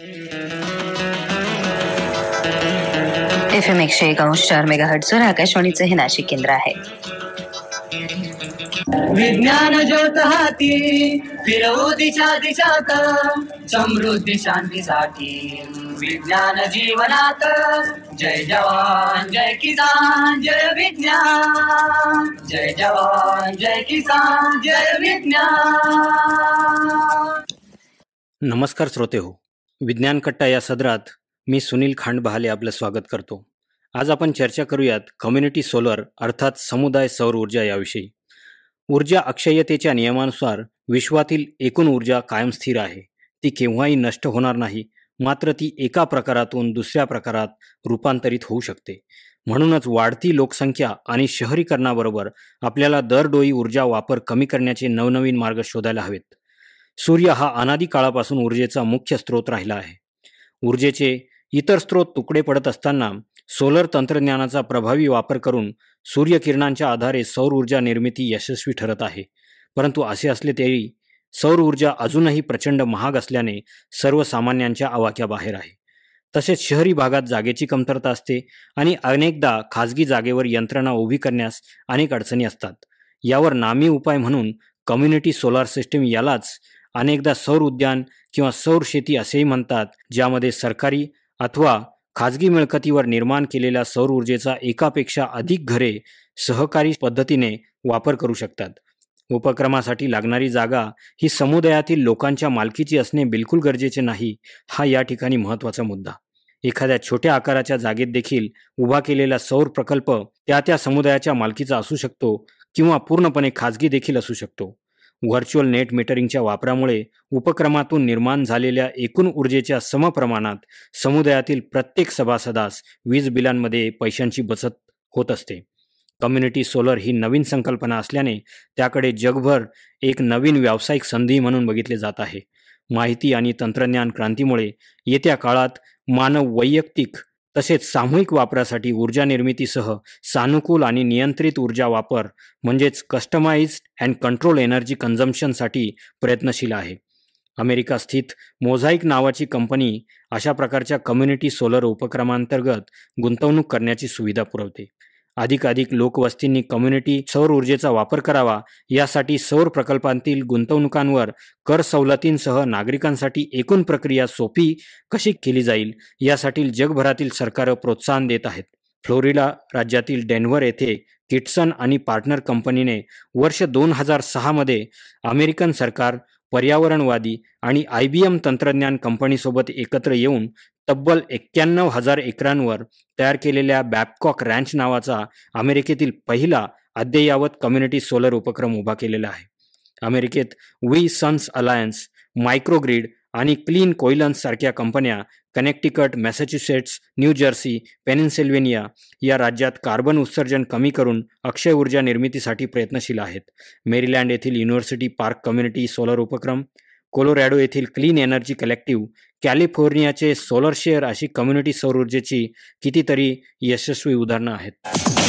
F M एकशे एकावन्न चार मेगा हटसवर आकाशवाणीचं हे नाशिक केंद्र आहे. विज्ञान ज्योत हाती फिरवू दिशा दिशात समृद्धी शांतीसाठी. विज्ञान जीवनात जय जवान जय किसान जय विज्ञान. जय जवान जय किसान जय विज्ञान. नमस्कार श्रोते हो विज्ञानकट्टा या सदरात मी सुनील खांड बहाले आपलं स्वागत करतो. आज आपण चर्चा करूयात कम्युनिटी सोलर अर्थात समुदाय सौर ऊर्जा याविषयी. ऊर्जा अक्षय्यतेच्या नियमानुसार विश्वातील एकूण ऊर्जा कायम स्थिर आहे. ती केव्हाही नष्ट होणार नाही मात्र ती एका प्रकारातून दुसऱ्या प्रकारात रूपांतरित होऊ शकते. म्हणूनच वाढती लोकसंख्या आणि शहरीकरणाबरोबर आपल्याला दरडोई ऊर्जा वापर कमी करण्याचे नवनवीन मार्ग शोधायला हवेत. सूर्य हा अनादी काळापासून ऊर्जेचा मुख्य स्रोत राहिला आहे. ऊर्जेचे इतर स्रोत तुकडे पडत असताना सोलर तंत्रज्ञानाचा प्रभावी वापर करून सूर्यकिरणांच्या आधारे सौर ऊर्जा निर्मिती यशस्वी ठरत आहे. परंतु असे असले तरी सौर ऊर्जा अजूनही प्रचंड महाग असल्याने सर्वसामान्यांच्या आवाक्याबाहेर आहे. तसेच शहरी भागात जागेची कमतरता असते आणि अनेकदा खाजगी जागेवर यंत्रणा उभी करण्यास अनेक अडचणी असतात. यावर नामी उपाय म्हणून कम्युनिटी सोलार सिस्टीम यालाच अनेकदा सौर उद्यान किंवा सौर शेती असेही म्हणतात ज्यामध्ये सरकारी अथवा खाजगी मिळकतीवर निर्माण केलेल्या सौर ऊर्जेचा एकापेक्षा अधिक घरे सहकारी पद्धतीने वापर करू शकतात. उपक्रमासाठी लागणारी जागा ही समुदायातील लोकांच्या मालकीची असणे बिलकुल गरजेचे नाही हा या ठिकाणी महत्त्वाचा मुद्दा. एखाद्या छोट्या आकाराच्या जागेत देखील उभा केलेला सौर प्रकल्प त्या त्या समुदायाच्या मालकीचा असू शकतो किंवा पूर्णपणे खाजगी देखील असू शकतो. व्हर्च्युअल नेट मीटरिंगच्या वापरामुळे उपक्रमातून निर्माण झालेल्या एकूण ऊर्जेच्या समप्रमाणात समुदायातील प्रत्येक सभासदास वीज बिलांमध्ये पैशांची बचत होत असते. कम्युनिटी सोलर ही नवीन संकल्पना असल्याने त्याकडे जगभर एक नवीन व्यावसायिक संधी म्हणून बघितले जात आहे. माहिती आणि तंत्रज्ञान क्रांतीमुळे येत्या काळात मानव वैयक्तिक तसेच सामूहिक वापरासाठी ऊर्जा निर्मितीसह सानुकूल आणि नियंत्रित ऊर्जा वापर म्हणजेच कस्टमाइज्ड अँड कंट्रोल एनर्जी कन्झम्पशनसाठी प्रयत्नशील आहे. अमेरिका स्थित मोझाईक नावाची कंपनी अशा प्रकारच्या कम्युनिटी सोलर उपक्रमांतर्गत गुंतवणूक करण्याची सुविधा पुरवते. अधिकाधिक लोकवस्तींनी कम्युनिटी सौर ऊर्जेचा वापर करावा यासाठी सौर प्रकल्पांतील गुंतवणुकांवर कर सवलतींसह नागरिकांसाठी एकूण प्रक्रिया सोपी कशी केली जाईल यासाठी जगभरातील सरकारं प्रोत्साहन देत आहेत. फ्लोरिडा राज्यातील डेन्व्हर येथे किटसन आणि पार्टनर कंपनीने वर्ष दोन हजार सहामध्ये अमेरिकन सरकार पर्यावरणवादी आणि आय बी एम तंत्रज्ञान कंपनीसोबत एकत्र येऊन तब्बल एक्क्याण्णव हजार एकरांवर तयार केलेल्या बॅबकॉक रँच नावाचा अमेरिकेतील पहिला अद्ययावत कम्युनिटी सोलर उपक्रम उभा केलेला आहे. अमेरिकेत वी सन्स अलायन्स मायक्रोग्रीड आणि क्लीन कोयलन्स सारख्या कंपन्या Connecticut Massachusetts New Jersey Pennsylvania या राज्यात कार्बन उत्सर्जन कमी करून अक्षय ऊर्जा निर्मितीसाठी प्रयत्नशील आहेत. मेरीलँड येथील युनिव्हर्सिटी पार्क कम्युनिटी सोलर उपक्रम कोलोरॅडो येथील क्लीन एनर्जी कलेक्टिव्ह कॅलिफोर्नियाचे सोलर शेअर अशी कम्युनिटी सौर ऊर्जेची कितीतरी यशस्वी उदाहरणं आहेत.